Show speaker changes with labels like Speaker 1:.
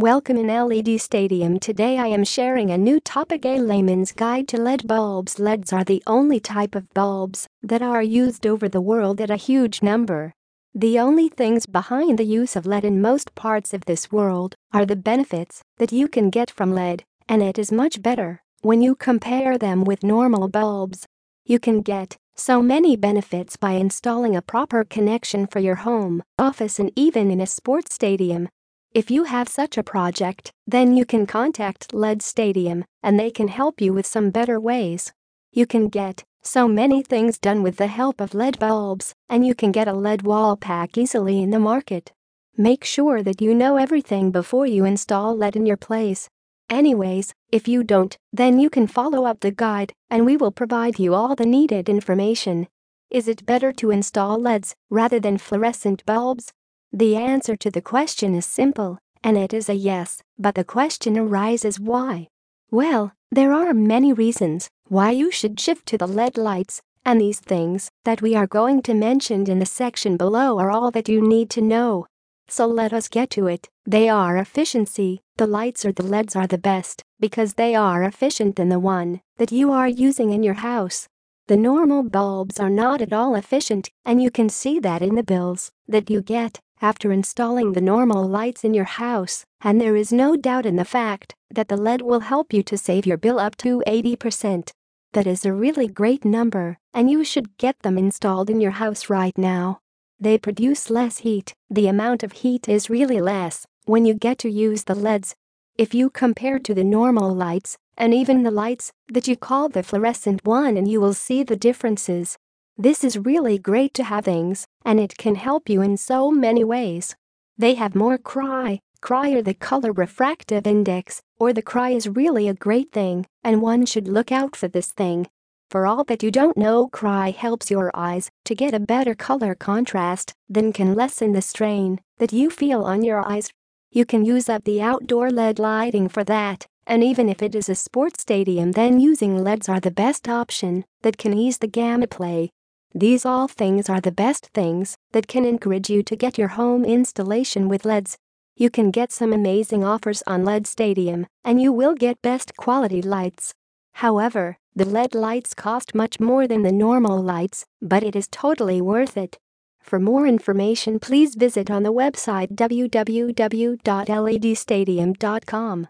Speaker 1: Welcome in LED Stadium. Today I am sharing a new topic a layman's guide to LED bulbs. LEDs are the only type of bulbs that are used over the world at a huge number. The only things behind the use of LED in most parts of this world are the benefits that you can get from LED, and it is much better when you compare them with normal bulbs. You can get so many benefits by installing a proper connection for your home, office and even in a sports stadium. If you have such a project, then you can contact LED Stadium and they can help you with some better ways. You can get so many things done with the help of LED bulbs, and you can get a LED wall pack easily in the market. Make sure that you know everything before you install LED in your place. Anyways, if you don't, then you can follow up the guide and we will provide you all the needed information. Is it better to install LEDs rather than fluorescent bulbs? The answer to the question is simple, and it is a yes, but the question arises why? Well, there are many reasons why you should shift to the LED lights, and these things that we are going to mention in the section below are all that you need to know. So let us get to it. They are efficiency. The lights or the LEDs are the best because they are efficient than the one that you are using in your house. The normal bulbs are not at all efficient, and you can see that in the bills that you get after installing the normal lights in your house, and there is no doubt in the fact that the LED will help you to save your bill up to 80%. That is a really great number, and you should get them installed in your house right now. They produce less heat, the amount of heat is really less when you get to use the LEDs. If you compare to the normal lights, and even the lights that you call the fluorescent one and you will see the differences. This is really great to have things, and it can help you in so many ways. They have more CRI, CRI or the color refractive index, or the CRI is really a great thing, and one should look out for this thing. For all that you don't know CRI helps your eyes to get a better color contrast then can lessen the strain that you feel on your eyes. You can use up the outdoor LED lighting for that, and even if it is a sports stadium then using LEDs are the best option that can ease the gamma play. These all things are the best things that can encourage you to get your home installation with LEDs. You can get some amazing offers on LED Stadium, and you will get best quality lights. However, the LED lights cost much more than the normal lights, but it is totally worth it. For more information please visit on the website www.ledstadium.com.